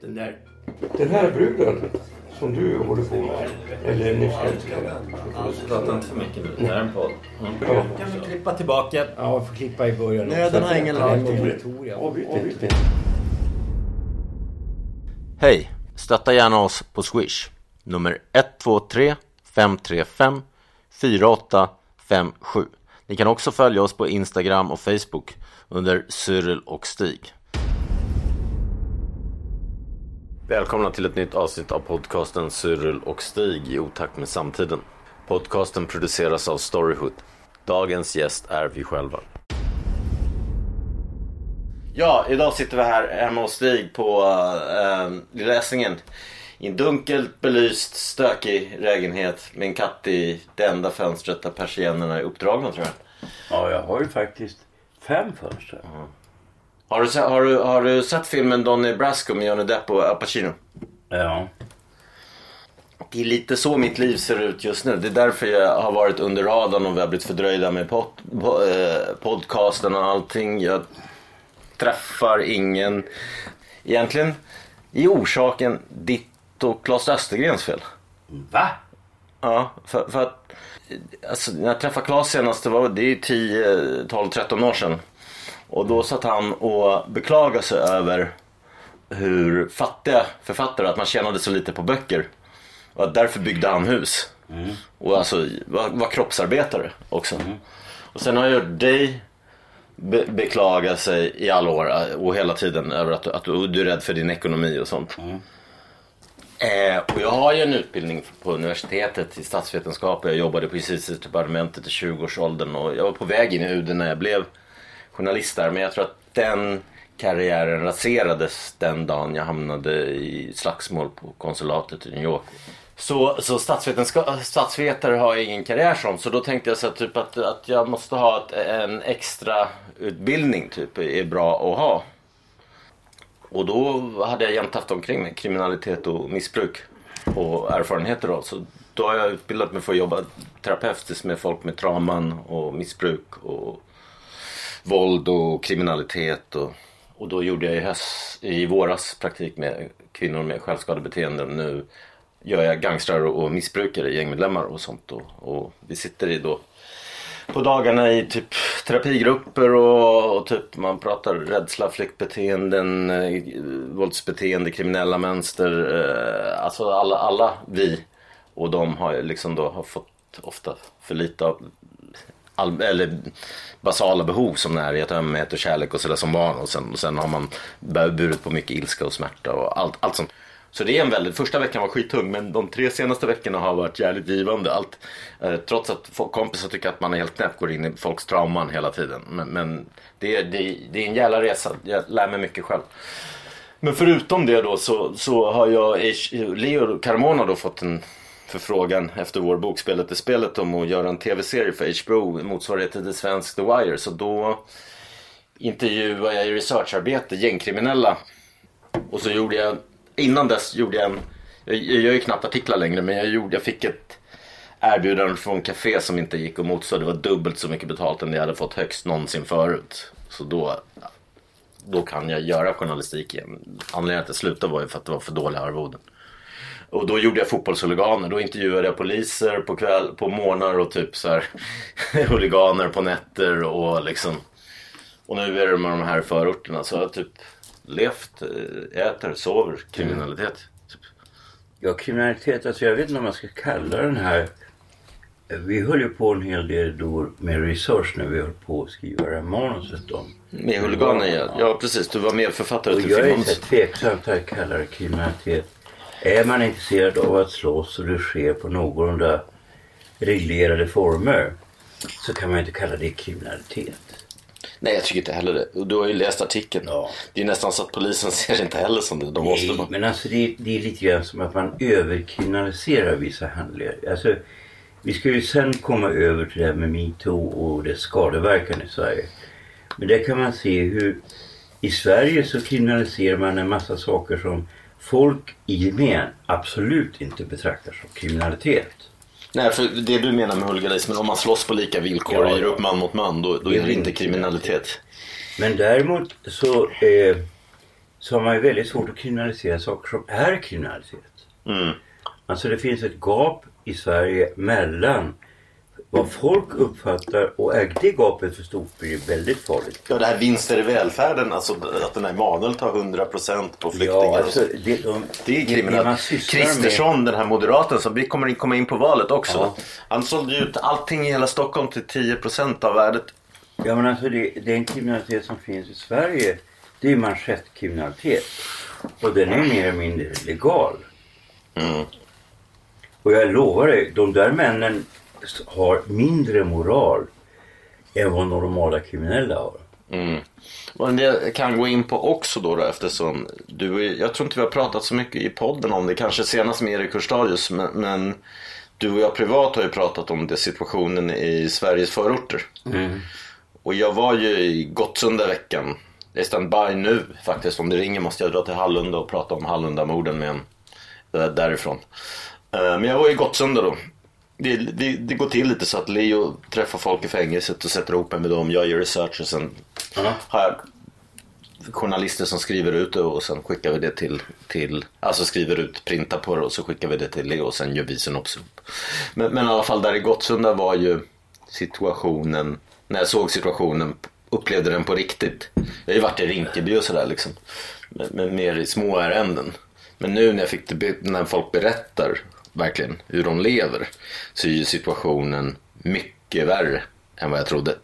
Den där... Den här bruden som du håller på med. Eller ni förälskade. Prata inte för mycket nu. Det här är en podd. Ja. Kan vi klippa tillbaka? Ja, jag får klippa i början. Nöden har ingen lag. Vi, vi, vi. Hej! Stötta gärna oss på Swish. Nummer 123 535 4857. Ni kan också följa oss på Instagram och Facebook under Cyril och Stig. Välkomna till ett nytt avsnitt av podcasten Cyril och Stig i otakt med samtiden. Podcasten produceras av Storyhood. Dagens gäst är vi själva. Ja, idag sitter vi här hemma hos Stig på äh, Lilla Essingen. I en dunkelt belyst, stökig lägenhet med en katt i det enda fönstret där persiennerna är uppdragna tror jag. Ja, jag har ju faktiskt fem fönster. Har du, har, du, har du sett filmen Donnie Brasco med Johnny Depp och Al Pacino? Ja. Det är lite så mitt liv ser ut just nu. Det är därför jag har varit under radarn och vi har blivit fördröjda med pod, po, eh, podcasten och allting. Jag träffar ingen. Egentligen är orsaken ditt och Claes Östergrens fel. Va? Ja, för, för att alltså, när jag träffade Claes senast, det var det är ju 10, 12, 13 år sedan. Och då satt han och beklagade sig över hur fattiga författare, att man tjänade så lite på böcker. Och att därför byggde han hus. Och alltså var, var kroppsarbetare också. Och sen har jag hört dig be, beklaga sig i alla år eh, och hela tiden över att, att du, du är rädd för din ekonomi och sånt. Eh, och jag har ju en utbildning på universitetet i statsvetenskap och jag jobbade på justitiedepartementet i 20-årsåldern och jag var på väg in i UD när jag blev journalist där men jag tror att den karriären raserades den dagen jag hamnade i slagsmål på konsulatet i New York. Så, så statsvetare har jag ingen karriär som så då tänkte jag så att, typ att, att jag måste ha ett, en extra utbildning typ är bra att ha. Och då hade jag jämt haft omkring mig kriminalitet och missbruk och erfarenheter av. Så då har jag utbildat mig för att jobba terapeutiskt med folk med trauman och missbruk och våld och kriminalitet. Och, och då gjorde jag i, höst, i våras praktik med kvinnor med självskadebeteenden. Nu gör jag gangstrar och missbrukare, gängmedlemmar och sånt. Och, och vi sitter i då på dagarna i typ terapigrupper och, och typ man pratar rädsla, flyktbeteenden, eh, våldsbeteende, kriminella mönster. Eh, alltså alla, alla vi och de har ju liksom då har fått ofta för lite av all, eller basala behov som närhet, ömhet och kärlek och sådär som barn och sen, och sen har man burit på mycket ilska och smärta och allt, allt sånt. Så det är en väldigt, första veckan var skittung men de tre senaste veckorna har varit jävligt givande. Allt, eh, trots att kompisar tycker att man är helt knäpp, går in i folks trauman hela tiden. Men, men det, är- det, det är en jävla resa, jag lär mig mycket själv. Men förutom det då så, så har jag, Leo Carmona då fått en förfrågan efter vår bok Spelet är spelet om att göra en tv-serie för HBO, motsvarighet till det Svensk The Wire. Så då intervjuade jag i researcharbete gängkriminella. Och så gjorde jag, innan dess gjorde jag en, jag, jag gör ju knappt artiklar längre men jag, gjorde, jag fick ett erbjudande från café som inte gick att motstå. Det var dubbelt så mycket betalt än det jag hade fått högst någonsin förut. Så då, då kan jag göra journalistik igen. Anledningen till att jag slutade var ju för att det var för dåliga arvoden. Och då gjorde jag fotbollshuliganer. Då intervjuade jag poliser på kväll, på morgnar och typ så här huliganer på nätter och liksom. Och nu är det med de här förorterna så jag har typ levt, eh, äter, sover, kriminalitet. Typ. Ja, kriminalitet, alltså jag vet inte om man ska kalla den här... Vi höll ju på en hel del då med research när vi höll på att skriva det här manuset om. Med huliganer ja. ja precis, du var medförfattare Och till jag är filmen. så här tveksam till att kalla det kriminalitet. Är man intresserad av att slåss och det sker på någorlunda reglerade former så kan man inte kalla det kriminalitet. Nej, jag tycker inte heller det. Du har ju läst artikeln. Ja. Det är nästan så att polisen ser det inte heller som det. De måste Nej, men alltså det, det är lite grann som att man överkriminaliserar vissa handlingar. Alltså, vi ska ju sen komma över till det här med metoo och dess skadeverkan i Sverige. Men där kan man se hur i Sverige så kriminaliserar man en massa saker som folk i gemen absolut inte betraktar som kriminalitet. Nej, för det du menar med huliganismen, om man slåss på lika villkor Ja, och ger ja. upp man mot man, då, då är det inte inte kriminalitet. Men däremot så, eh, så har man ju väldigt svårt att kriminalisera saker som är kriminalitet. Mm. Alltså det finns ett gap i Sverige mellan vad folk uppfattar och är det gapet för stort blir väldigt farligt. Ja, det här vinster i välfärden, alltså att den här Emanuel tar 100% på flyktingar. Ja, alltså, så. det, de, Det är kriminellt. Kristersson, den här moderaten som vi kommer in, komma in på valet också. Ja. Han sålde ju ut allting i hela Stockholm till 10% av värdet. Ja men alltså det, den kriminalitet som finns i Sverige det är manschettkriminalitet. Och den är mer eller mindre legal. Mm. Och jag lovar dig, de där männen har mindre moral än vad normala kriminella har. Mm. Och det kan gå in på också då, då eftersom du, jag tror inte vi har pratat så mycket i podden om det, kanske senast med Erik Hurstadius, men, men du och jag privat har ju pratat om det situationen i Sveriges förorter. Och jag var ju i Gottsunda veckan. Det är standby nu faktiskt. Om det ringer måste jag dra till Hallunda och prata om Hallundamorden med en eh, därifrån. Eh, Men jag var i Gottsunda då. Det, det, det går till lite så att Leo träffar folk i fängelset och sätter ihop mig med dem. Jag gör research och sen har jag journalister som skriver ut det och sen skickar vi det till, till alltså skriver ut, printar på det och så skickar vi det till Leo och sen gör vi synopsis. Men, men i alla fall där i Gottsunda var ju situationen, när jag såg situationen, upplevde den på riktigt. Jag har ju varit i Rinkeby och sådär liksom. Men, men mer i små ärenden. Men nu när jag fick det, när folk berättar verkligen hur de lever så är ju situationen mycket värre än vad jag trodde.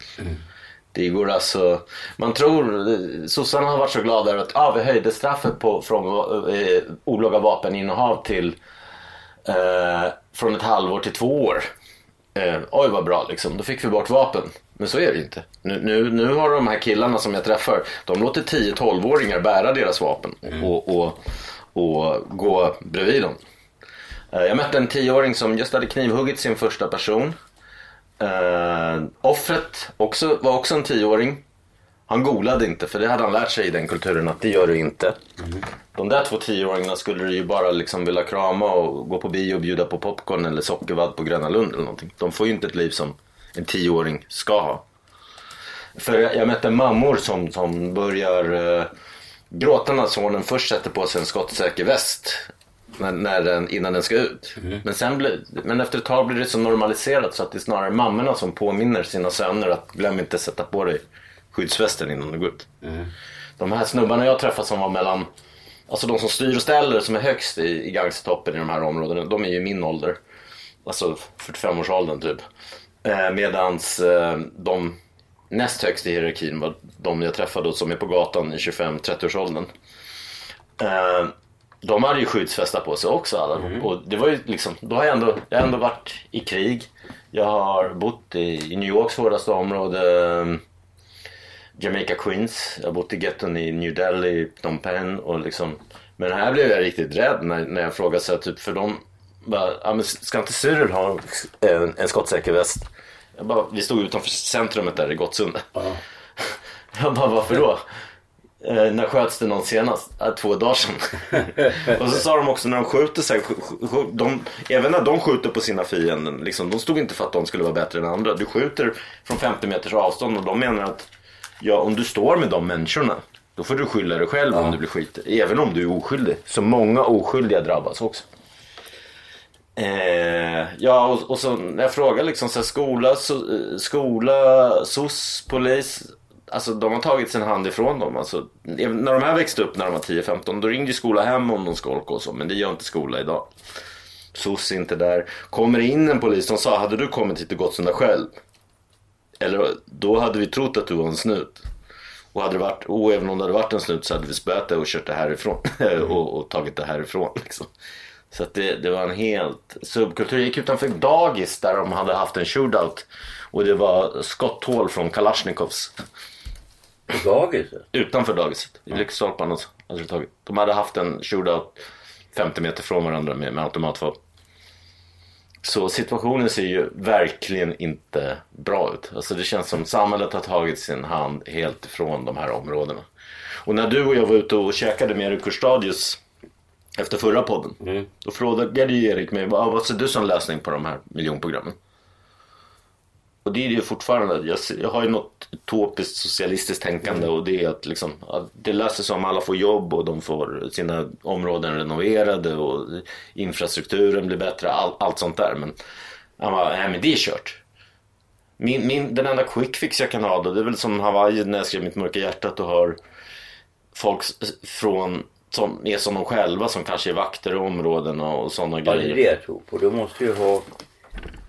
Det går alltså, man tror, sossarna har varit så glada över att ah, vi höjde straffet på, från eh, olaga vapeninnehav till eh, från ett halvår till två år. Eh, oj vad bra liksom, då fick vi bort vapen. Men så är det inte. Nu, nu, nu har de här killarna som jag träffar, de låter 10-12-åringar bära deras vapen och, och, och gå bredvid dem. Eh, jag mötte en tioåring som just hade knivhuggit sin första person. Uh, offret också, var också en tioåring. Han golade inte för det hade han lärt sig i den kulturen att det gör du inte. De där två tioåringarna skulle du ju bara liksom vilja krama och gå på bio och bjuda på popcorn eller sockervadd på Gröna Lund eller någonting. De får ju inte ett liv som en tioåring ska ha. För jag, jag mötte mammor som, som börjar uh, gråta när sonen först sätter på sig en skottsäker väst när, när den, innan den ska ut. Men, sen blir, men efter ett tag blir det så normaliserat så att det är snarare mammorna som påminner sina söner att glöm inte sätta på dig skyddsvästen innan du går ut. De här snubbarna jag träffat som var mellan, alltså de som styr och ställer som är högst i, i gangstertoppen i de här områdena, de är ju min ålder. Alltså 45-årsåldern typ. Eh, medans eh, de näst högst i hierarkin var de jag träffade som är på gatan i 25-30-årsåldern. Eh, de hade ju skyddsvästar på sig också alla. Och det var ju liksom, då har jag ändå, jag har ändå varit i krig. Jag har bott i, i New Yorks hårdaste område. eh, Jamaica Queens. Jag har bott i getton i New Delhi, Phnom Penh och liksom. Men här blev jag riktigt rädd när, när jag frågade så här, typ för de bara, ja, men ska inte Cyril ha en, en skottsäker väst? Jag bara, vi stod utanför centrumet där i Gottsunda. Jag bara, varför då? Eh, när sköts det någon senast? Eh, två dagar sedan. och så sa de också när de skjuter sig, de, även när de skjuter på sina fienden, liksom, de stod inte för att de skulle vara bättre än andra. Du skjuter från 50 meters avstånd och de menar att ja, om du står med de människorna, då får du skylla dig själv om du blir skiten. Även om du är oskyldig. Så många oskyldiga drabbas också. Eh, ja, och, och så när jag frågar liksom så här, skola, so, eh, skola, SOS, polis. Alltså de har tagit sin hand ifrån dem. Alltså, när de här växte upp när de var 10-15 då ringde ju skola hem om de skolkade och så. Men det gör inte skola idag. SOS är inte där. Kommer in en polis som sa, hade du kommit hit och gått sådär själv? Eller då hade vi trott att du var en snut. Och, hade det varit, och även om det hade varit en snut så hade vi spöat dig och kört det härifrån. och, och tagit det härifrån liksom. Så att det, det var en helt subkultur. Jag gick utanför dagis där de hade haft en shootout. Och det var skotthål från Kalashnikovs. På dagiset? Utanför dagiset. I alltså, hade. De hade haft en shootout 50 meter från varandra med, med automatvapen. Så situationen ser ju verkligen inte bra ut. Alltså det känns som samhället har tagit sin hand helt ifrån de här områdena. Och när du och jag var ute och käkade med Erik Stadius efter förra podden. Då frågade Erik mig, vad, vad ser du som lösning på de här miljonprogrammen? Och det är det ju fortfarande. Jag, jag har ju något utopiskt socialistiskt tänkande och det är att liksom, att det löser sig om alla får jobb och de får sina områden renoverade och infrastrukturen blir bättre, all, allt sånt där. Men han bara, nej men det är kört. Min, min, den enda quick fix jag kan ha då, det är väl som Hawaii när jag skrev Mitt mörka hjärta att du har folk från, som är som de själva som kanske är vakter i områdena och sådana Ja, det är grejer. det jag tror på. Du måste ju ha...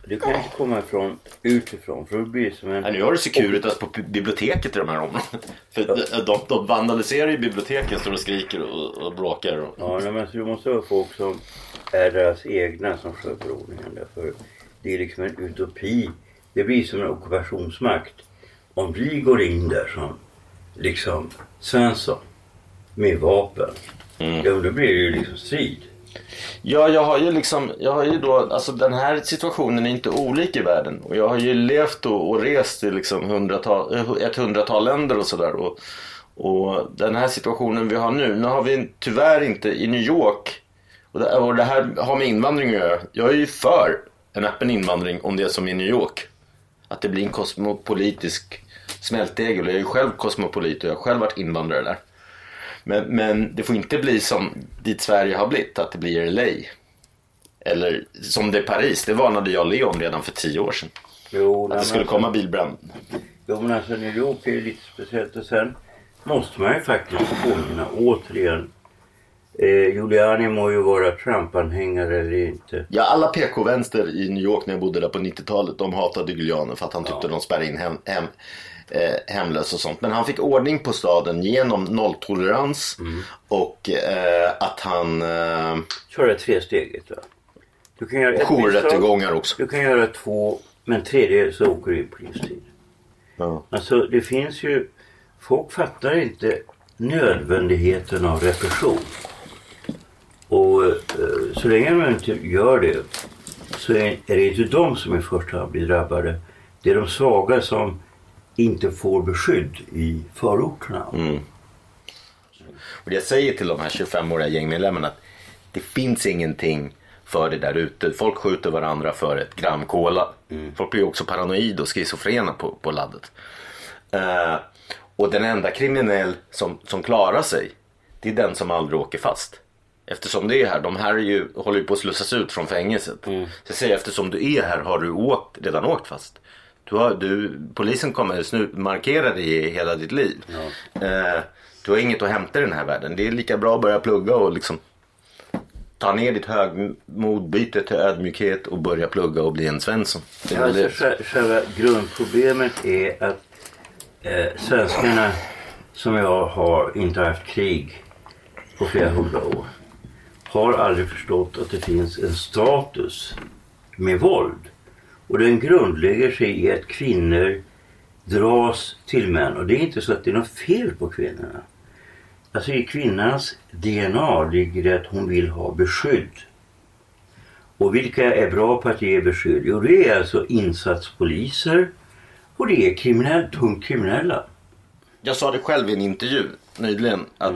Du kan inte komma ifrån utifrån för då blir det som en... Nej, nu har du Securitas på biblioteket i de här områdena. För de, de, de vandaliserar ju biblioteken, står och skriker och, och bråkar. Och... Ja, nej, men så du måste ha folk som är deras egna som sköter ordningen. Därför det är liksom en utopi. Det blir som en ockupationsmakt. Om vi går in där som liksom Svensson med vapen. Mm. Ja, då blir det ju liksom strid. Ja, jag har ju liksom, jag har ju då, alltså den här situationen är inte olik i världen. Och jag har ju levt och, och rest i liksom hundratal, eh, ett hundratal länder och sådär. Och, och den här situationen vi har nu, nu har vi tyvärr inte i New York, och det, och det här har med invandring att göra. Jag är ju för en öppen invandring om det är som i New York. Att det blir en kosmopolitisk smältdegel. och Jag är ju själv kosmopolit och jag har själv varit invandrare där. Men, men det får inte bli som dit Sverige har blivit, att det blir LA. Eller som det är Paris, det varnade jag Leo om redan för tio år sedan. Jo, Att det skulle men- komma bilbrand. Jo men alltså New York är ju lite speciellt och sen måste man ju faktiskt påminna återigen. Eh, Giuliani må ju vara Trump-anhängare eller inte. Ja, alla PK-vänster i New York när jag bodde där på 90-talet, de hatade Giuliani för att han tyckte de spärrade in hem, hem, eh, hemlösa och sånt. Men han fick ordning på staden genom nolltolerans och eh, att han... Eh, Köra tresteget va. Du kan göra ett jourrättegångar också. Du kan göra två, men tredje så åker du in på livstid. Ja. Alltså det finns ju, folk fattar inte nödvändigheten av repression. Och eh, så länge man inte gör det så är, är det inte de som i första hand blir drabbade. Det är de svaga som inte får beskydd i förorterna. Och det jag säger till de här 25-åriga gängmedlemmarna att det finns ingenting för det där ute. Folk skjuter varandra för ett gram cola. Folk blir också paranoid och schizofrena på, på laddet. Eh, och den enda kriminell som, som klarar sig, det är den som aldrig åker fast. Eftersom det är här, de här är ju, håller ju på att slussas ut från fängelset. Så jag säger eftersom du är här har du åkt, redan åkt fast. Du har, du, polisen kommer snu, markera dig i hela ditt liv. Eh, du har inget att hämta i den här världen. Det är lika bra att börja plugga och liksom ta ner ditt högmod, byta till ödmjukhet och börja plugga och bli en Svensson. Det Alltså, själva grundproblemet är att eh, svenskarna som jag har inte haft krig på flera hundra år har aldrig förstått att det finns en status med våld. Och den grundlägger sig i att kvinnor dras till män. Och det är inte så att det är något fel på kvinnorna. Alltså i kvinnans DNA ligger det att hon vill ha beskydd. Och vilka är bra på att ge beskydd? Jo, det är alltså insatspoliser och det är kriminell, tungt kriminella. Jag sa det själv i en intervju nyligen att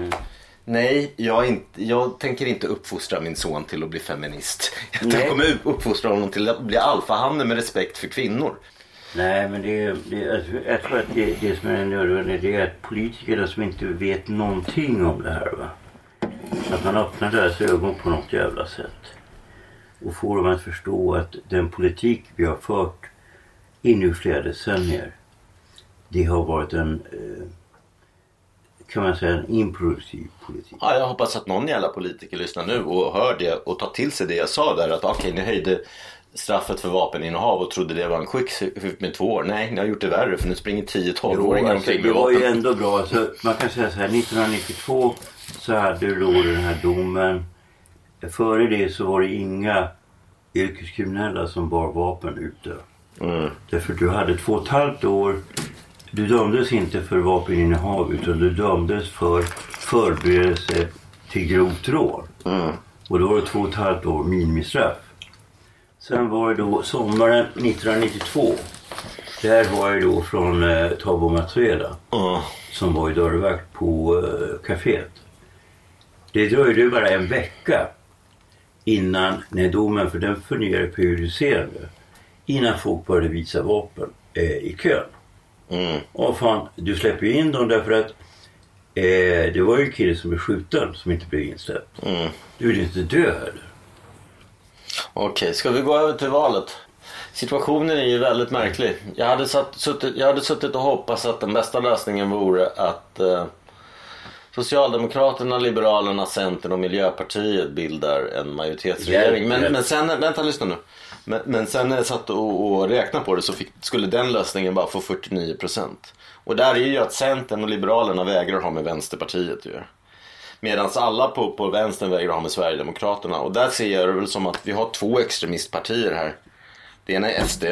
nej, jag, inte, jag tänker inte uppfostra min son till att bli feminist. Jag Nej. kommer uppfostra honom till att bli alfahanne med respekt för kvinnor. Nej, men det är, det alltså, jag tror att det, det som är nödvändigt det är att politikerna som inte vet någonting om det här. Va? Att man öppnar deras ögon på något jävla sätt. Och får dem att förstå att den politik vi har fört i flera decennier. Det har varit en, eh, kan man säga, en improduktiv politik. Ja, jag hoppas att någon jävla politiker lyssnar nu och hör det och tar till sig det jag sa där. Att okej, ni höjde straffet för vapeninnehav och trodde det var en quick med två år. Nej, ni har gjort det värre för nu springer 10-12-åringar alltså, omkring det med var ju vapen. ändå bra. Alltså, man kan säga så här, 1992 så hade du då den här domen. Före det så var det inga yrkeskriminella som bar vapen ute. Mm. Därför du hade två och ett halvt år du dömdes inte för vapeninnehav utan du dömdes för förberedelse till grovt rån. Och då var det två och ett halvt år minimistraff. Sen var det då sommaren 1992. Där var jag då från eh, Tabo Matsueda Ja. som var i dörrvakt på eh, kaféet. Det dröjde ju bara en vecka innan, när domen, för den fungerade prejudicerande, innan folk började visa vapen eh, i kön. Mm. Och fan, du släpper ju in dem därför att eh, det var ju en kille som blev skjuten som inte blev insläppt. Mm. Du vill ju inte dö heller. Okej, ska vi gå över till valet? Situationen är ju väldigt märklig. Jag hade, satt, suttit, jag hade suttit och hoppats att den bästa lösningen vore att eh, Socialdemokraterna, Liberalerna, Centern och Miljöpartiet bildar en majoritetsregering. Men, men sen, vänta lyssna nu. Men, men sen när jag satt och, och räknade på det så fick, skulle den lösningen bara få 49 procent. Och där är ju att Centern och Liberalerna vägrar ha med Vänsterpartiet göra. Medan alla på, på vänstern vägrar ha med Sverigedemokraterna. Och där ser jag det väl som att vi har två extremistpartier här. Det ena är SD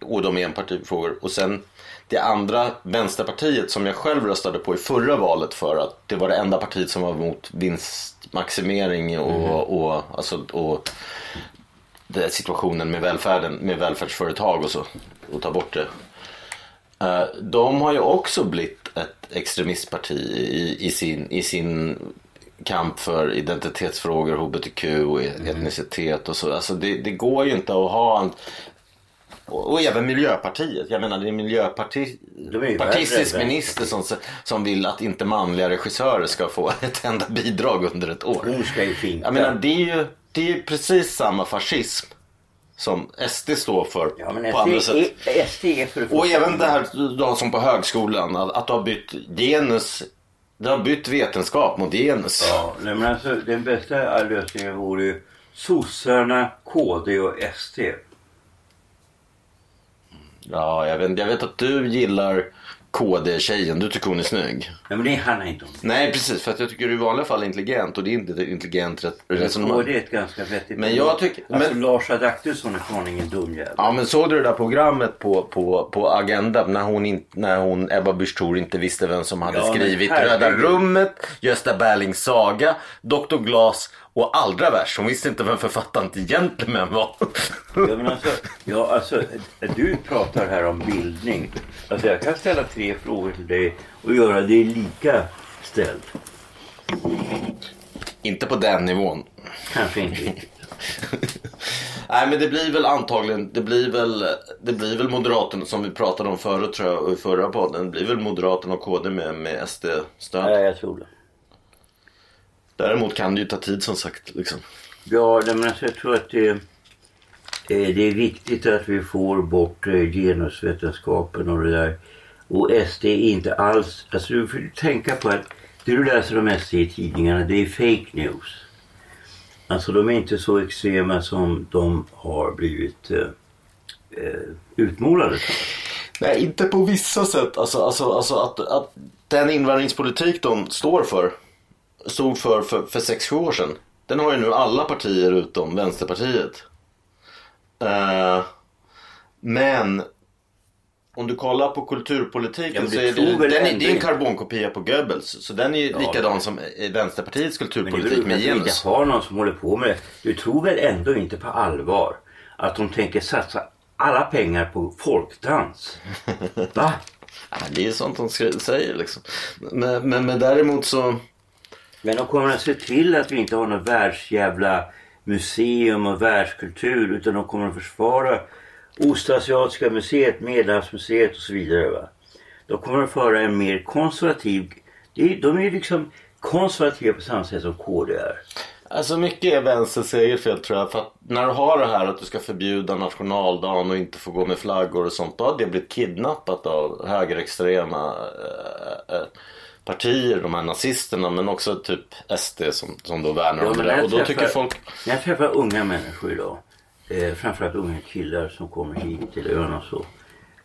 och de är enpartifrågor. Och sen det andra, Vänsterpartiet, som jag själv röstade på i förra valet för att det var det enda partiet som var emot vinstmaximering och, och, alltså, och situationen med välfärden, med välfärdsföretag och så. Och ta bort det. Eh, De har ju också blivit ett extremistparti i, i, sin, i sin kamp för identitetsfrågor, hbtq och etnicitet och så. Alltså det, det går ju inte att ha en... Och, och även Miljöpartiet. Jag menar det är De miljöpartistisk minister som, som vill att inte manliga regissörer ska få ett enda bidrag under ett år. Hon ska ju finka. Jag menar det är ju, det är ju precis samma fascism som SD står för Ja, men på andra SD, sätt. är- SD är för Och även det här då, som på högskolan, att, att du har bytt genus. Du har bytt vetenskap mot genus. Ja, nej, men alltså den bästa lösningen vore ju sossarna, KD och SD. Ja, jag vet, jag vet att du gillar KD-tjejen. Du tycker hon är snygg. Nej men det handlar inte om det. Nej, precis. För att jag tycker du i vanliga fall är intelligent och det är inte ett intelligent re- resonemang. KD är ett ganska vettigt Men jag tycker- Alltså men- Lars Adaktusson är fan ingen dum jävel. Ja men såg du det där programmet på, på, på Agenda när hon, in, när hon Ebba Busch inte visste vem som hade Ja, skrivit. Röda rummet, Gösta Berlings saga, Dr. Glas och allra värst, hon visste inte vem författaren till Gentlemen var. Ja, men alltså, ja, alltså, du pratar här om bildning. Alltså jag kan ställa tre frågor till dig och göra det lika ställt. inte på den nivån. Kanske inte riktigt. Nej men det blir väl antagligen, det blir väl, det blir väl Moderaterna som vi pratade om förut tror jag, i förra podden. Det blir väl Moderaterna och KD med, med SD-stöd. Nej, jag tror det. Däremot kan det ju ta tid som sagt. Liksom. Ja, men alltså, jag tror att det, eh, det är viktigt att vi får bort eh, genusvetenskapen och det där. Och SD är inte alls... Alltså du får tänka på att det du läser om SD i tidningarna, det är fake news. Alltså de är inte så extrema som de har blivit eh, eh, utmålade. Nej, inte på vissa sätt. Alltså, alltså, alltså att, att den invandringspolitik de står för, stod för för, för 6-7 år sedan. Den har ju nu alla partier utom Vänsterpartiet. Eh, men om du kollar på kulturpolitiken Ja, men så är det, den är, ändå det är en karbonkopia på Goebbels. Så den är ju Ja, likadan ja. som Vänsterpartiets Men kulturpolitik du med genus. ha någon som håller på med det. Du tror väl ändå inte på allvar att de tänker satsa alla pengar på folkdans? Va? Det är ju sånt de säger liksom. Men, men, men däremot så... Men de kommer att se till att vi inte har något världsjävla museum och världskultur utan de kommer att försvara Ostasiatiska museet, Medelhavsmuseet och så vidare. Va? De kommer att föra en mer konservativ... De är ju liksom konservativa på samma sätt som KD är. Alltså mycket är vänsterns eget fel tror jag. För att när du har det här att du ska förbjuda nationaldagen och inte få gå med flaggor och sånt. Då har det blivit kidnappat av högerextrema eh, eh, partier. De här nazisterna men också typ SD som, som då värnar Ja, om det där. Och då jag tycker träffar- folk... När jag träffar unga människor idag, eh, framförallt unga killar som kommer hit till ön och så.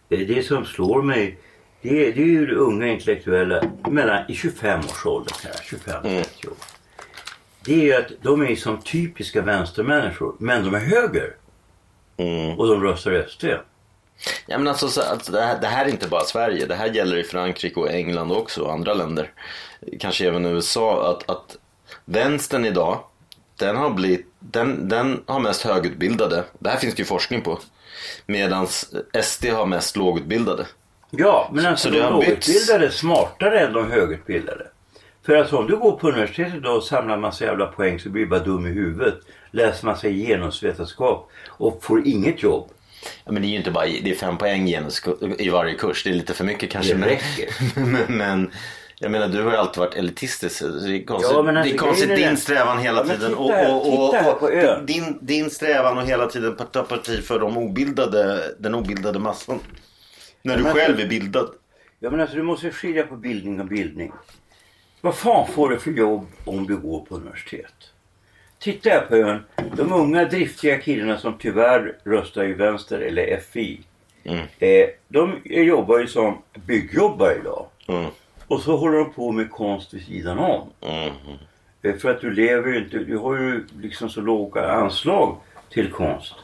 Eh, det som slår mig, det, är- det är ju unga intellektuella mellan i 25 års ålder, här, 25-30 år. Det är ju att de är som typiska vänstermänniskor, men de är höger. Mm. Och de röstar SD. Ja, men alltså, så, alltså, det, här, det här är inte bara Sverige. Det här gäller i Frankrike och England också och andra länder. Kanske även USA. Att, att vänstern idag, den har, blivit, den, den har mest högutbildade. Det här finns det ju forskning på. Medan SD har mest lågutbildade. Ja, men alltså så de lågutbildade är smartare än de högutbildade. För alltså om du går på universitetet idag och samlar massa jävla poäng så blir du bara dum i huvudet. Läser massa genusvetenskap och får inget jobb. Ja, men det är ju inte bara det är fem poäng genus i varje kurs. Det är lite för mycket kanske. Det räcker. men, men jag menar du har ju alltid varit elitistisk. Det är konstigt, Ja, men alltså, det är konstigt din den- strävan hela Ja, tiden. titta och, och, och, ön. och din, din strävan och hela tiden ta parti för de obildade, den obildade massan. När du men- själv är bildad. Ja men alltså du måste skilja på bildning och bildning. Vad fan får du för jobb om du går på universitet? Titta här på ön. De unga driftiga killarna som tyvärr röstar i vänster eller FI. Mm. Eh, de jobbar ju som byggjobbare idag. Mm. Och så håller de på med konst vid sidan om. Mm. Eh, För att du lever ju inte, du har ju liksom så låga anslag till konst.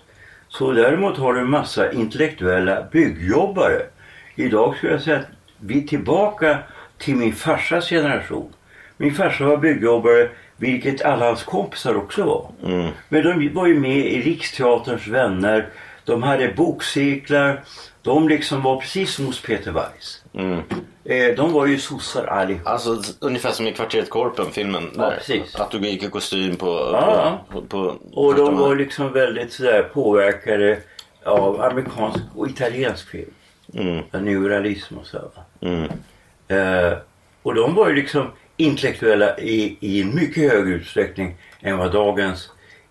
Så däremot har du en massa intellektuella byggjobbare. Idag skulle jag säga att vi är tillbaka till min farsas generation. Min farsa var byggjobbare, vilket alla hans kompisar också var. Mm. Men de var ju med i Riksteaterns vänner. De hade bokcirklar. De liksom var precis som hos Peter Weiss. Mm. Eh, de var ju sossar allihop. Alltså ungefär som i Kvarteret Korpen filmen. Ja. Att du gick i kostym på... Ja. på, på Och första de var liksom väldigt sådär påverkade av amerikansk och italiensk film. Mm. Neorealism och så. Mm. Eh, och de var ju liksom intellektuella i, i en mycket högre utsträckning än vad dagens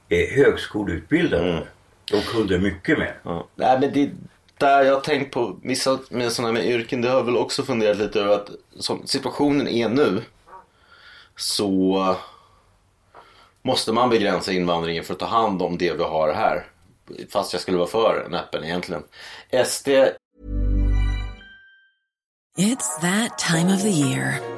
eh, högskoleutbildade Mm. De kunde mycket mer. Ja. Nej, men det där jag har tänkt på vissa med sådana med yrken. Det har jag väl också funderat lite över att som situationen är nu så måste man begränsa invandringen för att ta hand om det vi har här. Fast jag skulle vara för en öppen egentligen. SD It's that time of the year.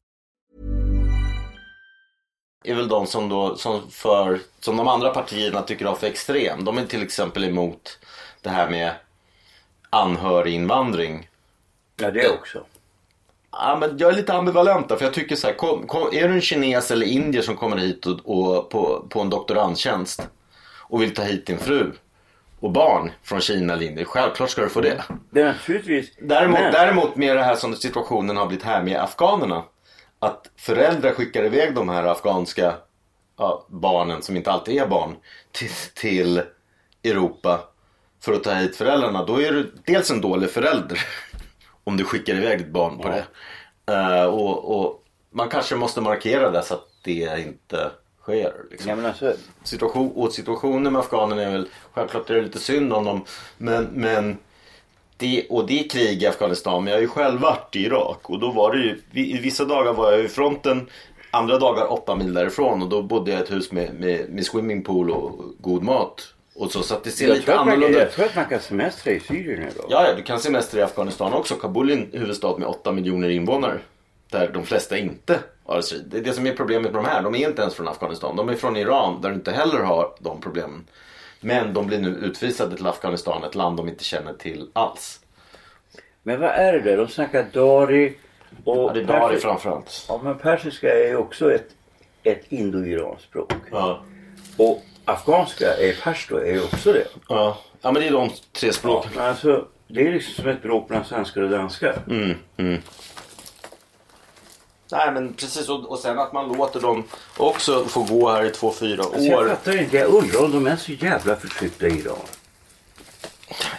Är väl de som då som för som de andra partierna tycker har för extrem. De är till exempel emot det här med anhöriginvandring. Ja, det också. Ja, men jag är lite ambivalent där, för jag tycker så här, kom, kom, är du en kines eller indier som kommer hit och, och på, på en doktorandtjänst och vill ta hit din fru och barn från Kina eller Indien, självklart ska du få det. Det är naturligtvis... Däremot, Men- däremot med det här som situationen har blivit här med afghanerna. Att föräldrar skickar iväg de här afghanska ja, barnen som inte alltid är barn till, till Europa för att ta hit föräldrarna. Då är du dels en dålig förälder om du skickar iväg ditt barn på det. Eh, och, och man kanske måste markera det så att det inte sker. Liksom Ja, men alltså, situation, och situationen med afghanerna är väl självklart är det lite synd om dem. Men, men det, och det är krig i Afghanistan. Men jag har ju själv varit i Irak och då var det ju, vissa dagar var jag i fronten. Andra dagar åtta mil därifrån och då bodde jag i ett hus med, med, med swimmingpool och god mat. Och så, så att det ser jag, lite annorlunda jag ut. tror att man kan semestra i Syrien idag. Ja, ja, du kan semester i Afghanistan också. Kabul är en huvudstad med 8 miljoner invånare. Där de flesta inte har strid. Det är det som är problemet med de här. De är inte ens från Afghanistan. De är från Iran där du inte heller har de problemen. Men de blir nu utvisade till Afghanistan, ett land de inte känner till alls. Men vad är det? De snackar dari och... Ja, det är Dari framförallt. Ja, men persiska är ju också ett, ett indo-iranskt språk. Ja. Och afghanska, är pashto, är ju också det. Ja. ja, men det är de tre Ja, språken. men alltså, det är liksom som ett bråk mellan svenskar och danskar. Mm, mm. Nej men precis och, och sen att man låter dem också få gå här i två, fyra Alltså, jag år. fattar inte. Jag undrar om de är så jävla förtryckta i Iran.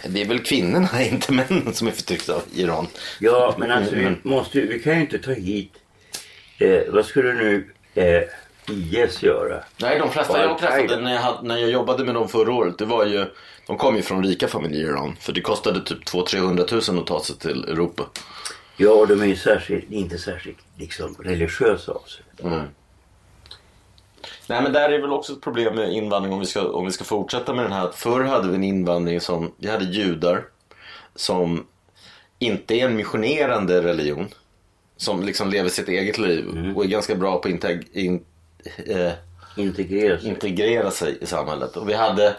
Det är väl kvinnorna, inte männen som är förtryckta av Iran. Ja, men alltså vi, måste, ju- vi kan ju inte ta hit... Eh, vad skulle nu eh, IS göra? Nej, de flesta jag träffade när jag, när jag jobbade med dem förra året, det var ju, de kom ju från rika familjer i Iran. För det kostade typ 200-300 000 att ta sig till Europa. Ja, de är ju särskilt, inte särskilt liksom, religiösa av sig. Mm. Nej men där är väl också ett problem med invandring om vi ska, om vi ska fortsätta med den här. Förr hade vi en invandring som, vi hade judar som inte är en missionerande religion. Som liksom lever sitt eget liv och är ganska bra på att integ- in, eh, Integrera sig. integrera sig i samhället. Och vi hade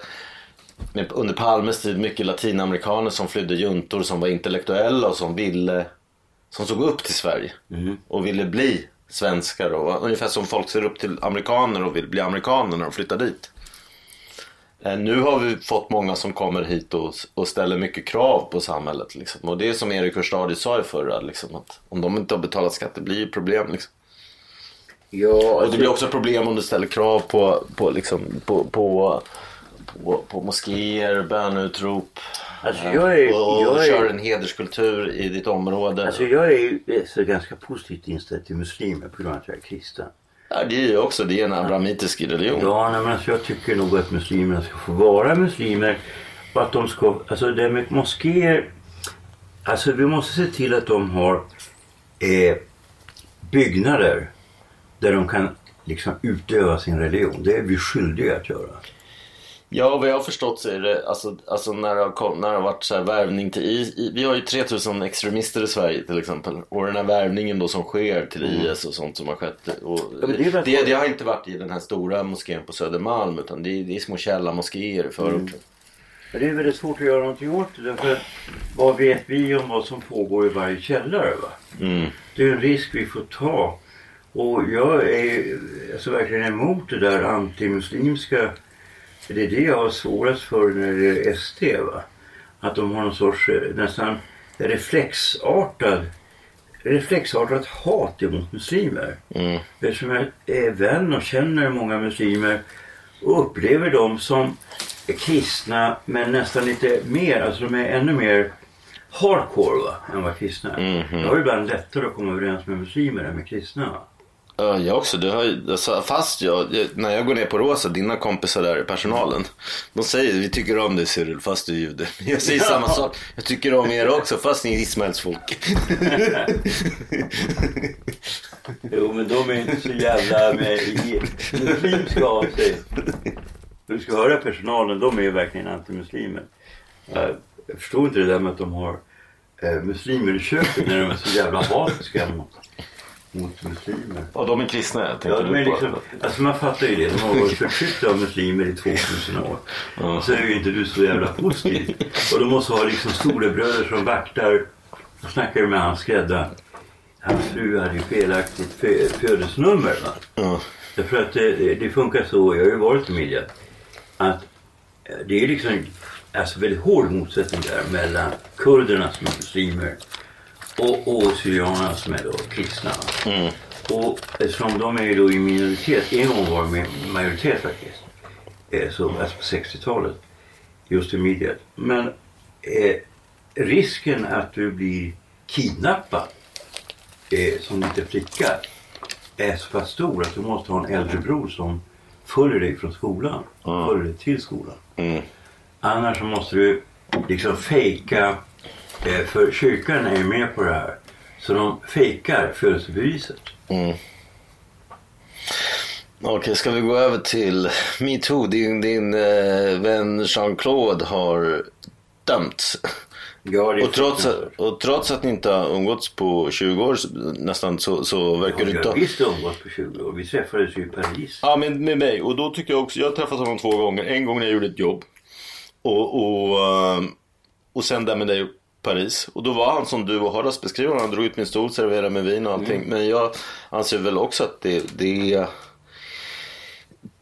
under Palmes tid mycket latinamerikaner som flydde juntor som var intellektuella och som ville som såg upp till Sverige och ville bli svenskar och ungefär som folk ser upp till amerikaner och vill bli amerikaner när de flyttar dit. Eh, Nu har vi fått många som kommer hit och, och ställer mycket krav på samhället. Liksom. Och det är som Erik Hörstadius sa i förra, liksom, att om de inte har betalat skatt det blir ju problem. Liksom. Ja, Och alltså, det blir också problem om du ställer krav på, på, liksom, på, på, på, på moskéer, böneutrop. Alltså, jag är- och och jag är- kör en hederskultur i ditt område. alltså jag är eh, så ganska positivt inställd till muslimer på grund av att jag är kristen. ja, det är ju också det är en abrahamitisk religion. Ja, nej, men alltså, jag tycker nog att muslimerna ska få vara muslimer. Och att de ska, alltså det med moskéer. Alltså vi måste se till att de har eh, byggnader där de kan liksom utöva sin religion. Det är vi skyldiga att göra. Ja, vad jag har förstått så är det, alltså, alltså när, det har kom, när det har varit så här värvning till I, I, Vi har ju 3000 extremister i Sverige till exempel. Och den här värvningen då som sker till IS och sånt som har skett. Och Mm. Ja, det det, det, det har inte varit i den här stora moskén på Södermalm utan det är, är små källarmoskéer i förorten. Mm. Men det är väldigt svårt att göra någonting åt det. Därför vad vet vi om vad som pågår i varje källare? Va? Mm. Det är en risk vi får ta. Och jag är alltså verkligen emot det där antimuslimska. Det är det jag har svårast för när det är SD. Va? Att de har någon sorts eh, nästan reflexartad reflexartat hat emot muslimer. Mm. Eftersom jag är vän och känner många muslimer och upplever dem som kristna men nästan lite mer, alltså de är ännu mer hardcore va, än vad kristna är. Jag har ibland lättare att komma överens med muslimer än med kristna. Ja, jag också. Det har, alltså, fast jag, när jag går ner på Rosa, dina kompisar där i personalen. De säger vi tycker om dig Cyril fast du är jude. Jag säger Ja. samma sak. Jag tycker om er också fast ni är Ismaels folk. Jo men de är inte så jävla med muslimska av sig. Du ska höra personalen, de är ju verkligen antimuslimer. Jag jag förstår inte det där med att de har eh, muslimer i köket när de är så jävla hatiska mot, muslimer. Och de är kristna Ja, de är liksom, alltså man fattar ju det. De har varit förtryckta av muslimer i 2000 år. Så är ju inte du så jävla positiv. Och de måste ha liksom storebröder som vaktar. Jag snackade med hans skrädda. Hans fru hade ju felaktigt fö- födelsenummer. Ja. Därför att det, det, det funkar så, jag har ju varit i media, att eh, det är liksom alltså väldigt hård motsättning där mellan kurderna som är muslimer och, och syrianerna som är då kristna. Mm. Och eftersom de är då i minoritet, en gång var de majoritet faktiskt, eh, så, alltså på 60-talet, just i media. Men eh, risken att du blir kidnappad eh, som liten flicka är så pass stor att du måste ha en äldre bror som följer dig från skolan. Följer dig till skolan. Mm. Annars så måste du liksom fejka, för kyrkan är ju med på det här. Så de fejkar födelsebeviset. Mm. Okej, ska vi gå över till metoo? Din, din eh, vän Jean-Claude har dömts. Ja, Och trots, fruktansvärt. och trots att ni inte har umgåtts på 20 år nästan så, så verkar Ja, du inte har ha... visst umgåtts på 20 år. Vi träffades ju i Paris. Ja, men med mig. Och då tycker jag också, jag har träffat honom två gånger. En gång när jag gjorde ett jobb. Och, och, ehm, och sen där med dig Paris. Och då var han som du och Horace beskriver. Han drog ut min stol, serverade med vin och allting. Men jag anser väl också att det, det,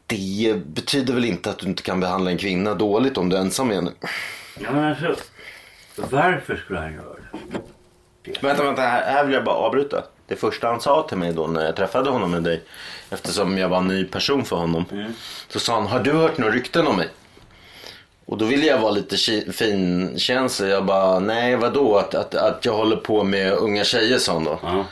det betyder väl inte att du inte kan behandla en kvinna dåligt om du är ensam med henne. Ja, men alltså, Varför skulle han göra det? Vänta, vänta, här, här vill jag bara avbryta. Det första han sa till mig då när jag träffade honom med dig, eftersom jag var en ny person för honom. Så sa han, har du hört några rykten om mig? Och då ville jag vara lite finkänslig. Jag bara, nej vadå? Att, att, att jag håller på med unga tjejer han då. Ja.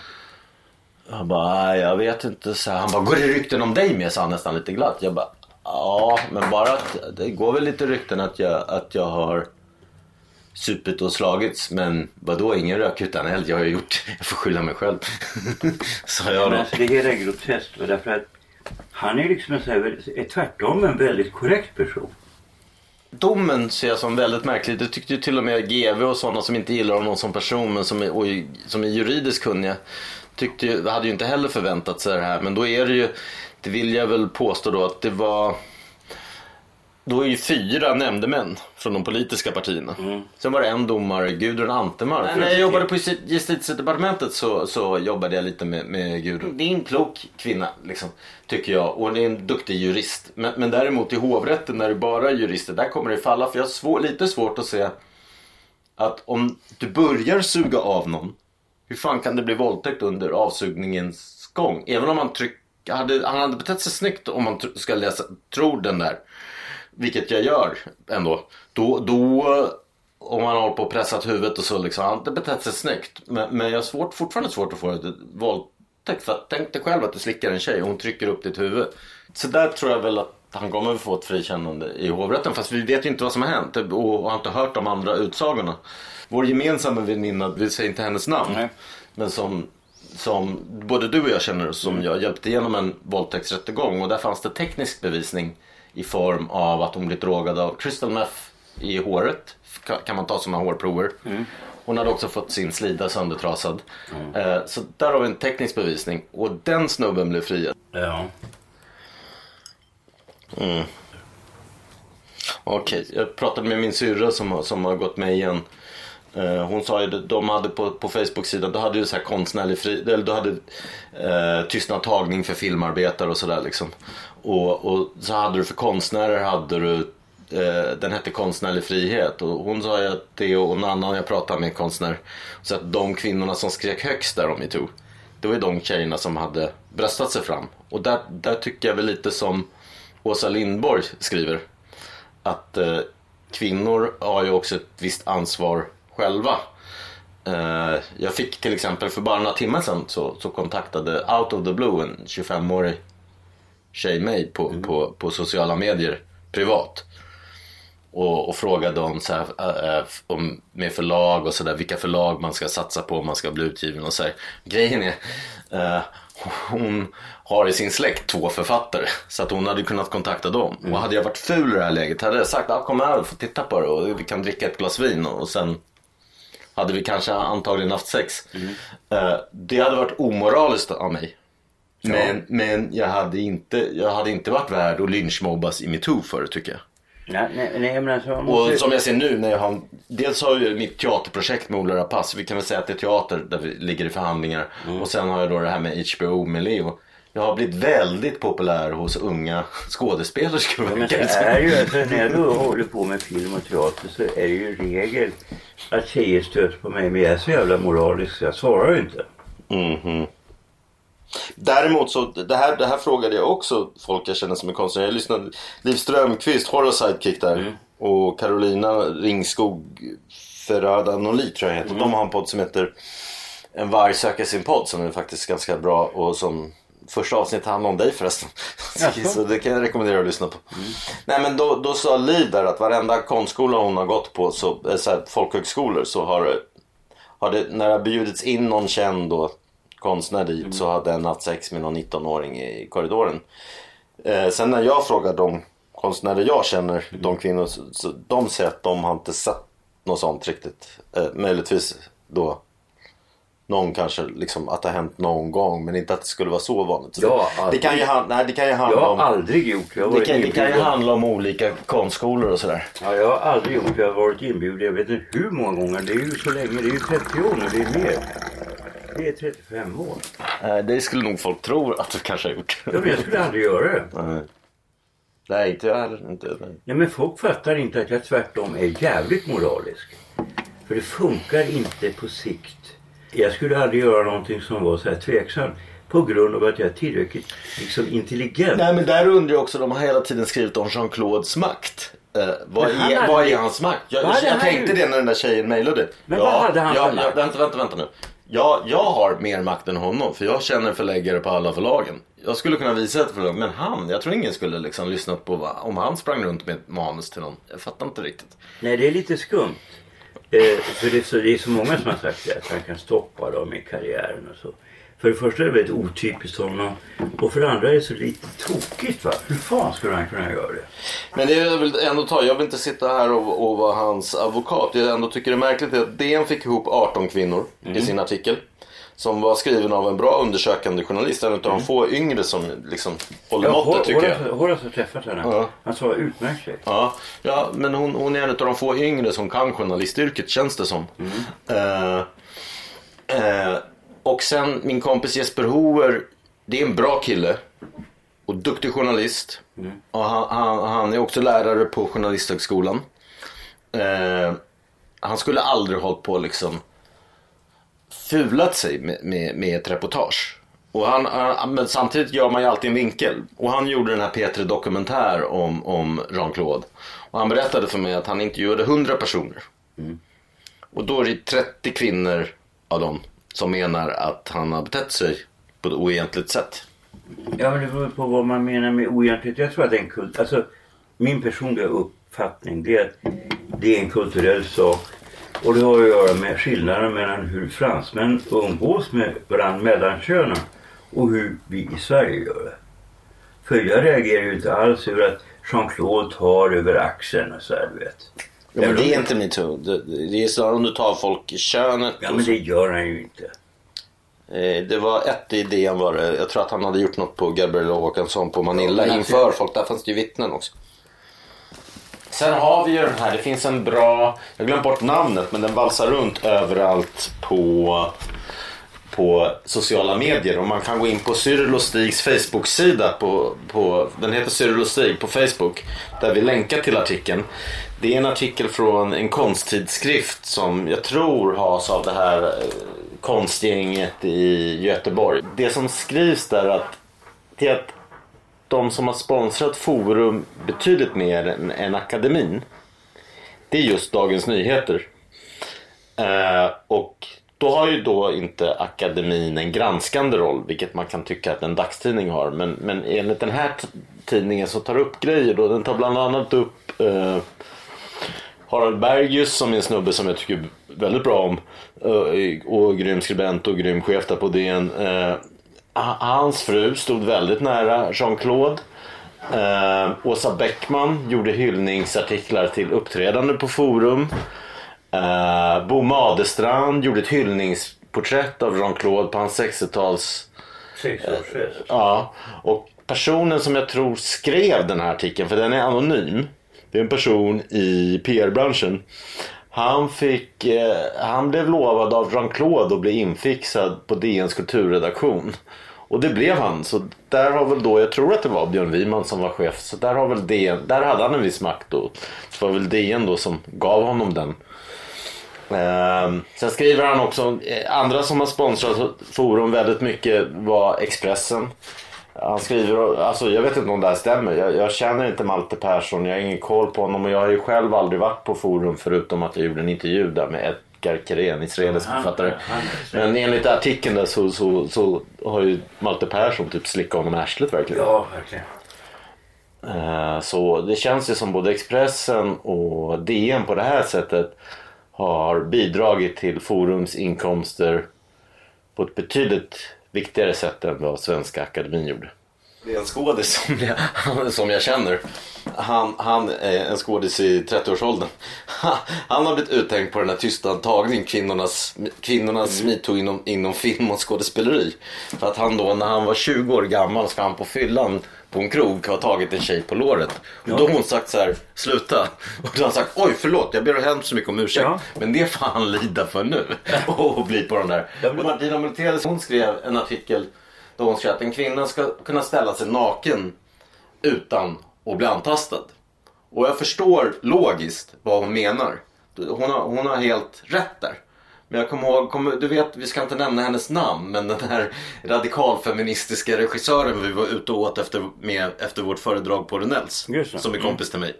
Jag bara, jag vet inte. Så här, han bara, går det rykten om dig med? sa han nästan lite glatt. Jag bara, ja men bara att det går väl lite rykten att jag, att jag har supit och slagits. Men vadå, ingen rök utan eld. Jag har ju gjort, jag får skylla mig själv. Sa jag då. det hela är groteskt. Därför att han är liksom en så här, är tvärtom en väldigt korrekt person. Domen ser jag som väldigt märklig. Det tyckte ju till och med GV och sådana som inte gillar honom som person men som är, och, som är juridiskt kunniga. Tyckte ju, hade ju inte heller förväntat sig det här. Men då är det ju, det vill jag väl påstå då att det var då är ju fyra nämndemän från de politiska partierna. Sen var det en domare, Gudrun Antemar. Nej, när jag jobbade på justi- justitiedepartementet så, så jobbade jag lite med, med Gudrun. Det är en klok kvinna, liksom, tycker jag. Och det är en duktig jurist. Men, men däremot i hovrätten, när det bara är jurister, där kommer det falla. För jag har svår, lite svårt att se att om du börjar suga av någon, hur fan kan det bli våldtäkt under avsugningens gång? Även om man tryck, hade, han hade betett sig snyggt om man tr- ska läsa, tror den där. Vilket jag gör ändå. Då, då om man håller på och pressat huvudet och så liksom, han har betett sig snyggt. Men, men jag har svårt, fortfarande svårt att få till våldtäkt. För tänk dig själv att du slickar en tjej och hon trycker upp ditt huvud. Så där tror jag väl att han kommer få ett frikännande i hovrätten. Fast vi vet ju inte vad som har hänt och, och har inte hört de andra utsagorna. Vår gemensamma väninna, vi säger inte hennes namn. Nej. Men som, som både du och jag känner som jag hjälpte igenom en våldtäktsrättegång och där fanns det teknisk bevisning i form av att hon blivit drogad av crystal meth i håret. Ka- Kan man ta sådana hårprover. Hon hade också fått sin slida söndertrasad. Eh, Så där har vi en teknisk bevisning och den snubben blev friad. Ja. Okej, jag pratade med min syrra som, som har gått med igen. Eh, hon sa ju att de hade på, på Facebook-sidan, då hade du så här konstnärlig fri, eller du hade eh, tystnadtagning för filmarbetare och sådär liksom. Och, och så hade du för konstnärer hade du, eh, den hette konstnärlig frihet. Och hon sa ju att det och en annan jag pratade med konstnär, så att de kvinnorna som skrek högst där om metoo, det var ju de tjejerna som hade bröstat sig fram. Och där, där tycker jag väl lite som Åsa Lindborg skriver att eh, kvinnor har ju också ett visst ansvar själva. Eh, jag fick till exempel för bara några timmar sedan så, så kontaktade out of the blue en 25-årig tjej mig på, på, på sociala medier privat. Och, och frågade om, så här, eh, eh, om med förlag och sådär, vilka förlag man ska satsa på om man ska bli utgiven och så här. Grejen är, eh, hon har i sin släkt två författare så att hon hade kunnat kontakta dem. Och hade jag varit ful i det här läget hade jag sagt, ah, kom här och få titta på det och vi kan dricka ett glas vin och sen hade vi kanske antagligen haft sex. Eh, det hade varit omoraliskt av mig. Men, men jag, hade inte, jag hade inte varit värd att lynchmobbas i metoo för tycker jag. Nej, nej, nej men alltså måste... Och som jag ser nu när jag har, dels har jag mitt teaterprojekt med Ola Rapace, vi kan väl säga att det är teater där vi ligger i förhandlingar. Och sen har jag då det här med HBO med Leo. Jag har blivit väldigt populär hos unga skådespelerskor. Ja, men det är det ju, alltså, när då håller på med film och teater så är det ju regel att tjejer stöter på mig. Men jag är så jävla moralisk så jag svarar ju inte. Mhm. Däremot så, det här, det här frågade jag också folk jag känner som är konstnärer. Jag lyssnade, Liv Strömquist, Horror Sidekick där. Och Carolina Ringskog Ferradanoli tror jag heter. De har en podd som heter En varg söker sin podd som är faktiskt ganska bra och som Första avsnittet handlar om dig förresten. så det kan jag rekommendera att lyssna på. Nej men då, då sa Liv där att varenda konstskola hon har gått på, så, eh, så här, folkhögskolor, så har, har det, när det har bjudits in någon känd då, konstnär dit så har den haft sex med någon 19-åring i korridoren. Eh, sen när jag frågar de konstnärer jag känner, de kvinnor, så, så de säger att de har inte sett något sånt riktigt. Eh, möjligtvis då någon kanske liksom att det har hänt någon gång men inte att det skulle vara så vanligt. Så Ja, det, det kan ju, han- nej, det kan ju Jag handla har om aldrig gjort jag det kan, det kan ju handla om olika konstskolor och sådär. Ja, jag har aldrig gjort Jag har varit inbjuden. Jag vet inte hur många gånger. Det är ju så länge. Det är ju 30 år nu. Det är mer. Det är 35 år. Det skulle nog folk tro att du kanske har gjort. Ja, men jag skulle aldrig göra det. Nej. Nej, inte jag heller. Inte, nej. Nej men folk fattar inte att jag tvärtom är jävligt moralisk. För det funkar inte på sikt. Jag skulle aldrig göra någonting som var så här tveksamt. På grund av att jag är tillräckligt liksom, intelligent. Nej men där undrar jag också, de har hela tiden skrivit om Jean-Claudes makt. Eh, vad, är, hade vad är hans makt? Jag, jag tänkte ju- det när den där tjejen mejlade. Men vad hade han för ja, ja, makt? Vänta, vänta, vänta nu. Jag, jag har mer makt än honom för jag känner förläggare på alla förlagen. Jag skulle kunna visa ett förlag, men han, jag tror ingen skulle liksom lyssna på vad, om han sprang runt med ett manus till någon. Jag fattar inte riktigt. Nej, det är lite skumt. Eh, för det är, så, det är så många som har sagt det, att han kan stoppa dem i karriären och så. För det första är det väldigt otypiskt honom. Och för det andra är det så lite tokigt va. Hur fan skulle han kunna göra det? Men det är väl ändå ta, jag vill inte sitta här och, och vara hans advokat. Jag ändå tycker det är märkligt att DN fick ihop 18 kvinnor i sin artikel. Som var skriven av en bra undersökande journalist. En av de få yngre som liksom håller måttet tycker jag. Horace- Horace har träffat henne. Ja. Han sa utmärkt. Ja, ja men hon, hon är en av de få yngre som kan journalistyrket känns det som. Eh, eh, och sen min kompis Jesper Hoer, det är en bra kille. Och duktig journalist. Och han, han, han är också lärare på Journalisthögskolan. Eh, han skulle aldrig hållit på liksom fulat sig med, med, med ett reportage. Och han, han, men samtidigt gör man ju alltid en vinkel. Och han gjorde den här P3 Dokumentär om, om Jean-Claude. Och han berättade för mig att han intervjuade 100 personer. Och då är det 30 kvinnor av dem som menar att han har betett sig på ett oegentligt sätt. Ja men det beror på vad man menar med oegentligt. Jag tror att det är en kult. Alltså min personliga uppfattning det är att det är en kulturell sak. Och det har att göra med skillnaden mellan hur fransmän umgås med varandra mellan könen och hur vi i Sverige gör det. För jag reagerar ju inte alls över att Jean-Claude tar över axeln och så här, du vet. Ja, men det är inte metoo. Det, det är snarare om du tar folk i könet. Ja men det gör han ju inte. Eh, Det var ett i DN var det. Jag tror att han hade gjort något på Gabriella Håkansson på Manilla Ja, inför folk. Där fanns det ju vittnen också. Sen har vi ju den här, det finns en bra, jag glömt bort namnet men den valsar runt överallt på, på sociala medier. Och man kan gå in på Cyril och Stigs Facebook-sida. På, på, den heter Cyril och Stig på Facebook. Där vi länkar till artikeln. Det är en artikel från en konsttidskrift som jag tror has av det här eh, konstgänget i Göteborg. Det som skrivs där att, det är att de som har sponsrat Forum betydligt mer än, än akademin. Det är just Dagens Nyheter. Eh, och då har ju då inte akademin en granskande roll, vilket man kan tycka att en dagstidning har. Men, men enligt den här tidningen så tar upp grejer då. Den tar bland annat upp eh, Harald Bergius som är en snubbe som jag tycker väldigt bra om. eh, Och grym skribent och grym chef där på DN. Eh, Hans fru stod väldigt nära Jean-Claude. Eh, Åsa Bäckman gjorde hyllningsartiklar till uppträdande på Forum. Eh, Bo Madestrand gjorde ett hyllningsporträtt av Jean-Claude på hans 60-tals Sexårsfest. Ja, och personen som jag tror skrev den här artikeln, för den är anonym. Det är en person i PR-branschen. Han, fick, eh, han blev lovad av Jean-Claude att bli infixad på DNs kulturredaktion. Och det blev han. Så där har väl då, jag tror att det var Björn Wiman som var chef. Så där har väl DN, där hade han en viss makt då. Det var väl DN då som gav honom den. Ehm, sen skriver han också, eh, andra som har sponsrat Forum väldigt mycket var Expressen. Han skriver, alltså jag vet inte om det här stämmer. Jag, jag känner inte Malte Persson, jag har ingen koll på honom och jag har ju själv aldrig varit på Forum förutom att jag gjorde en intervju där med Edgar Keren, israelisk författare. Men enligt artikeln där så, så, så har ju Malte Persson typ slickat honom i arslet verkligen. Ja, verkligen. Eh, Så det känns ju som både Expressen och DN på det här sättet har bidragit till Forums inkomster på ett betydligt viktigare sätt än vad Svenska Akademin gjorde. Det är en skådis som jag, som jag känner. Han, han är en skådis i 30-årsåldern. Han har blivit uttänkt på den här tysta tagning, kvinnornas, kvinnornas metoo inom, inom film och skådespeleri. För att han då, när han var 20 år gammal, ska han på fyllan på en krog ha tagit en tjej på låret. Och då har hon sagt så här, sluta. Och då har han sagt, oj förlåt, jag ber hemskt så mycket om ursäkt. Ja. Men det får han lida för nu. Och bli på de där. Och Martina Multeris, hon skrev en artikel då hon skrev att en kvinna ska kunna ställa sig naken utan att bli antastad. Och jag förstår logiskt vad hon menar. hon har, hon har helt rätt där. Men jag kommer ihåg, kommer, du vet, vi ska inte nämna hennes namn, men den här radikalfeministiska regissören vi var ute och åt efter, med, efter vårt föredrag på Runells. Som är kompis till mig.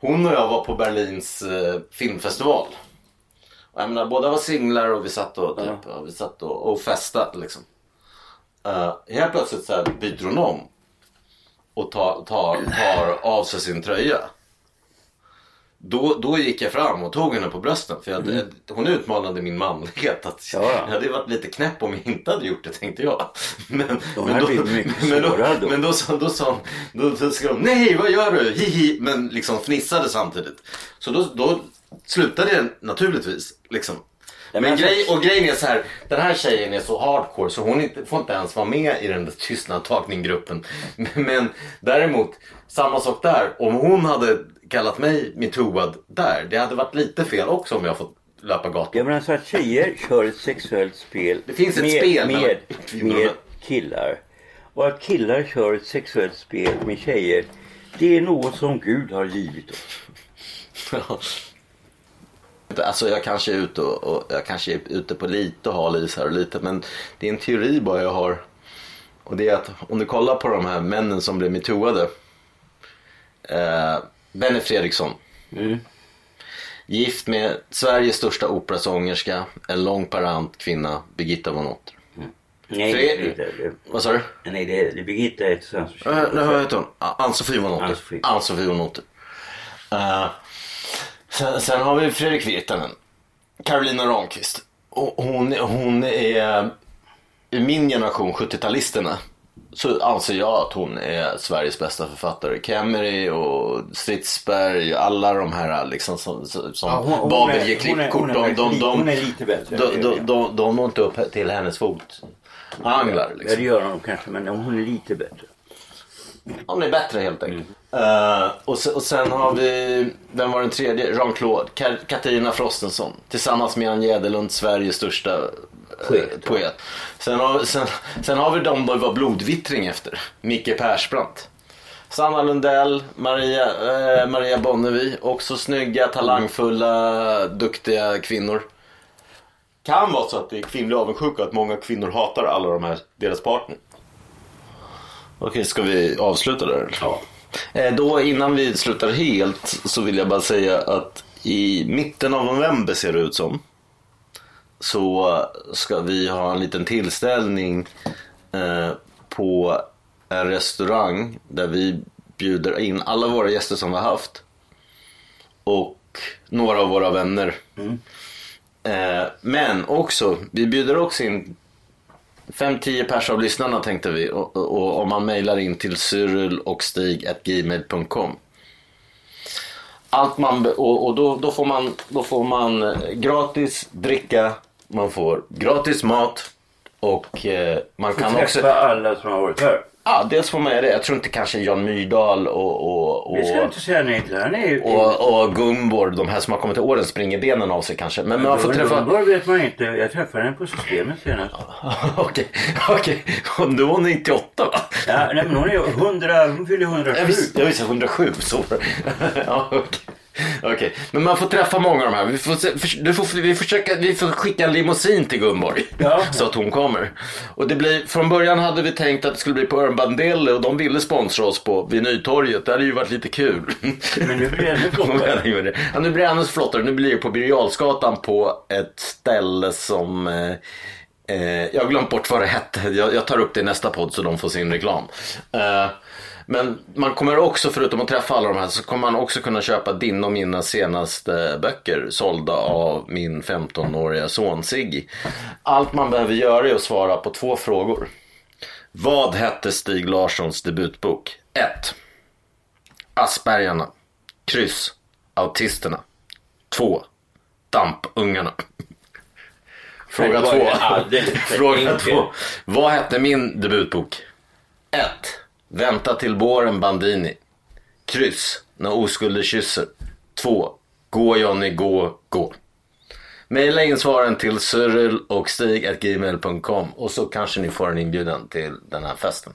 Hon och jag var på Berlins eh, filmfestival. Och jag menar, båda var singlar och vi satt och, typ, ja. vi satt och, och festade liksom. Uh, helt plötsligt så här byter hon om och tar, tar, tar av sig sin tröja. Då, då gick jag fram och tog henne på brösten för jag, mm. hon utmanade min manlighet. Att Ja, ja. Jag hade varit lite knäpp om jag inte hade gjort det tänkte jag. Men, De men då, men då, då. men då, sa- då sa hon, då, då skrev hon nej vad gör du? Hihi. Men liksom fnissade samtidigt. Så då, då slutade jag naturligtvis. Liksom. men Men alltså- grej, och grejen är så här, den här tjejen är så hardcore så hon inte, får inte ens vara med i den där tystnadtagninggruppen. Men, men däremot, samma sak där. Om hon hade kallat mig metooad där, det hade varit lite fel också om jag fått löpa gatan. Jag menar så att tjejer kör ett sexuellt spel Det finns ett med, spel med, kvinnor. med killar. Och att killar kör ett sexuellt spel med tjejer det är något som Gud har givit oss. Alltså jag kanske är ute och, och jag kanske är ute på lite och hal is här och lite men det är en teori bara jag har. Och det är att om du kollar på de här männen som blev metooade. Eh, Benny Fredriksson. Gift med Sveriges största operasångerska, en lång parant kvinna, Birgitta von Otter. Nej, För det är inte. Vad sa du? Nej, det är, det är Birgitta ett sånt som Uh, nej, vad heter hon? Ann-Sofie von Otter. Ann-Sofie. Von Otter. Eh, sen, sen har vi Fredrik Virtanen. Carolina Ramqvist. Och hon, hon är i min generation, 70-talisterna. Så anser jag att hon är Sveriges bästa författare. Kemery och Stridsberg och alla de här liksom som, som Ja, hon- hon Babel ger klippkort. De, de, de. De, de, de, de når inte upp till hennes fot. Anglar Ja, liksom. det gör hon kanske, men hon är lite bättre. Hon är bättre helt enkelt. Eh, och, sen, och sen har vi, vem var den tredje? Jean-Claude. Ka- Katarina Frostenson. Tillsammans med Ann Jäderlund, Sveriges största Poet. poet. Sen, har, sen, sen har vi de det var blodvittring efter. Micke Persbrandt. Sanna Lundell, Maria, eh, Maria Bonnevi. Också snygga, talangfulla, duktiga kvinnor. Kan vara så att det är kvinnlig avundsjuka att många kvinnor hatar alla de här, deras partner. Okej, ska vi avsluta där? Ja. Då innan vi slutar helt så vill jag bara säga att i mitten av november ser det ut som. Så ska vi ha en liten tillställning eh, på en restaurang där vi bjuder in alla våra gäster som vi har haft. Och några av våra vänner. Eh, men också, vi bjuder också in 5-10 pers av lyssnarna tänkte vi. Och, och, och om man mejlar in till cyrilochstig.gmail.com Allt man, och, och då, då, får man, då får man eh, gratis dricka, man får gratis mat och eh, man kan Träffa också... alla som har varit här. Ja, dels får man göra det. Jag tror inte kanske Jan Myrdal och, och, och, Det ska inte säga nej till. Han är ju... och, och Gunborg, de här som har kommit till åren, springer benen av sig kanske. Men man får träffa... Gunborg vet man inte. Jag träffade henne på systemet senast. Okej, okej. Och Nu var hon 98 va? Ja, nej, men hon är 100, hon fyller 107. Jag visste, jag visste 107 så. ja, okej. Okej, men man får träffa många av de här. Vi får, du får, vi, försöka, vi får skicka en limousin till Gunborg. Ja. Så att hon kommer. Och det blir, från början hade vi tänkt att det skulle bli på Örn Bandelle och de ville sponsra oss på vid Nytorget. Det hade ju varit lite kul. Men nu blir det ännu flottare. ja, nu blir det ännu flottare. Nu blir det på Birger på ett ställe som eh, Eh, jag har glömt bort vad det hette. Jag, jag tar upp det i nästa podd så de får sin reklam. Eh, men man kommer också, förutom att träffa alla de här, så kommer man också kunna köpa din och mina senaste böcker sålda av min 15-åriga son Siggy. Allt man behöver göra är att svara på två frågor. Vad hette Stig Larssons debutbok? 1. Aspergarna. Kryss. Autisterna. 2. Dampungarna. Fråga Det var två. ju alldeles för Fråga enkelt. två. Vad hette min debutbok? 1. Vänta till våren Bandini. Kryss. När oskulder kysser. 2. Gå Johnny, gå, gå. Maila in svaren till cyril och stig.gmail.com och så kanske ni får en inbjudan till den här festen.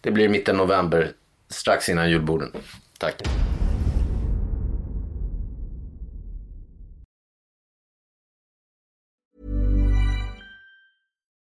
Det blir mitten november, strax innan julborden. Tack.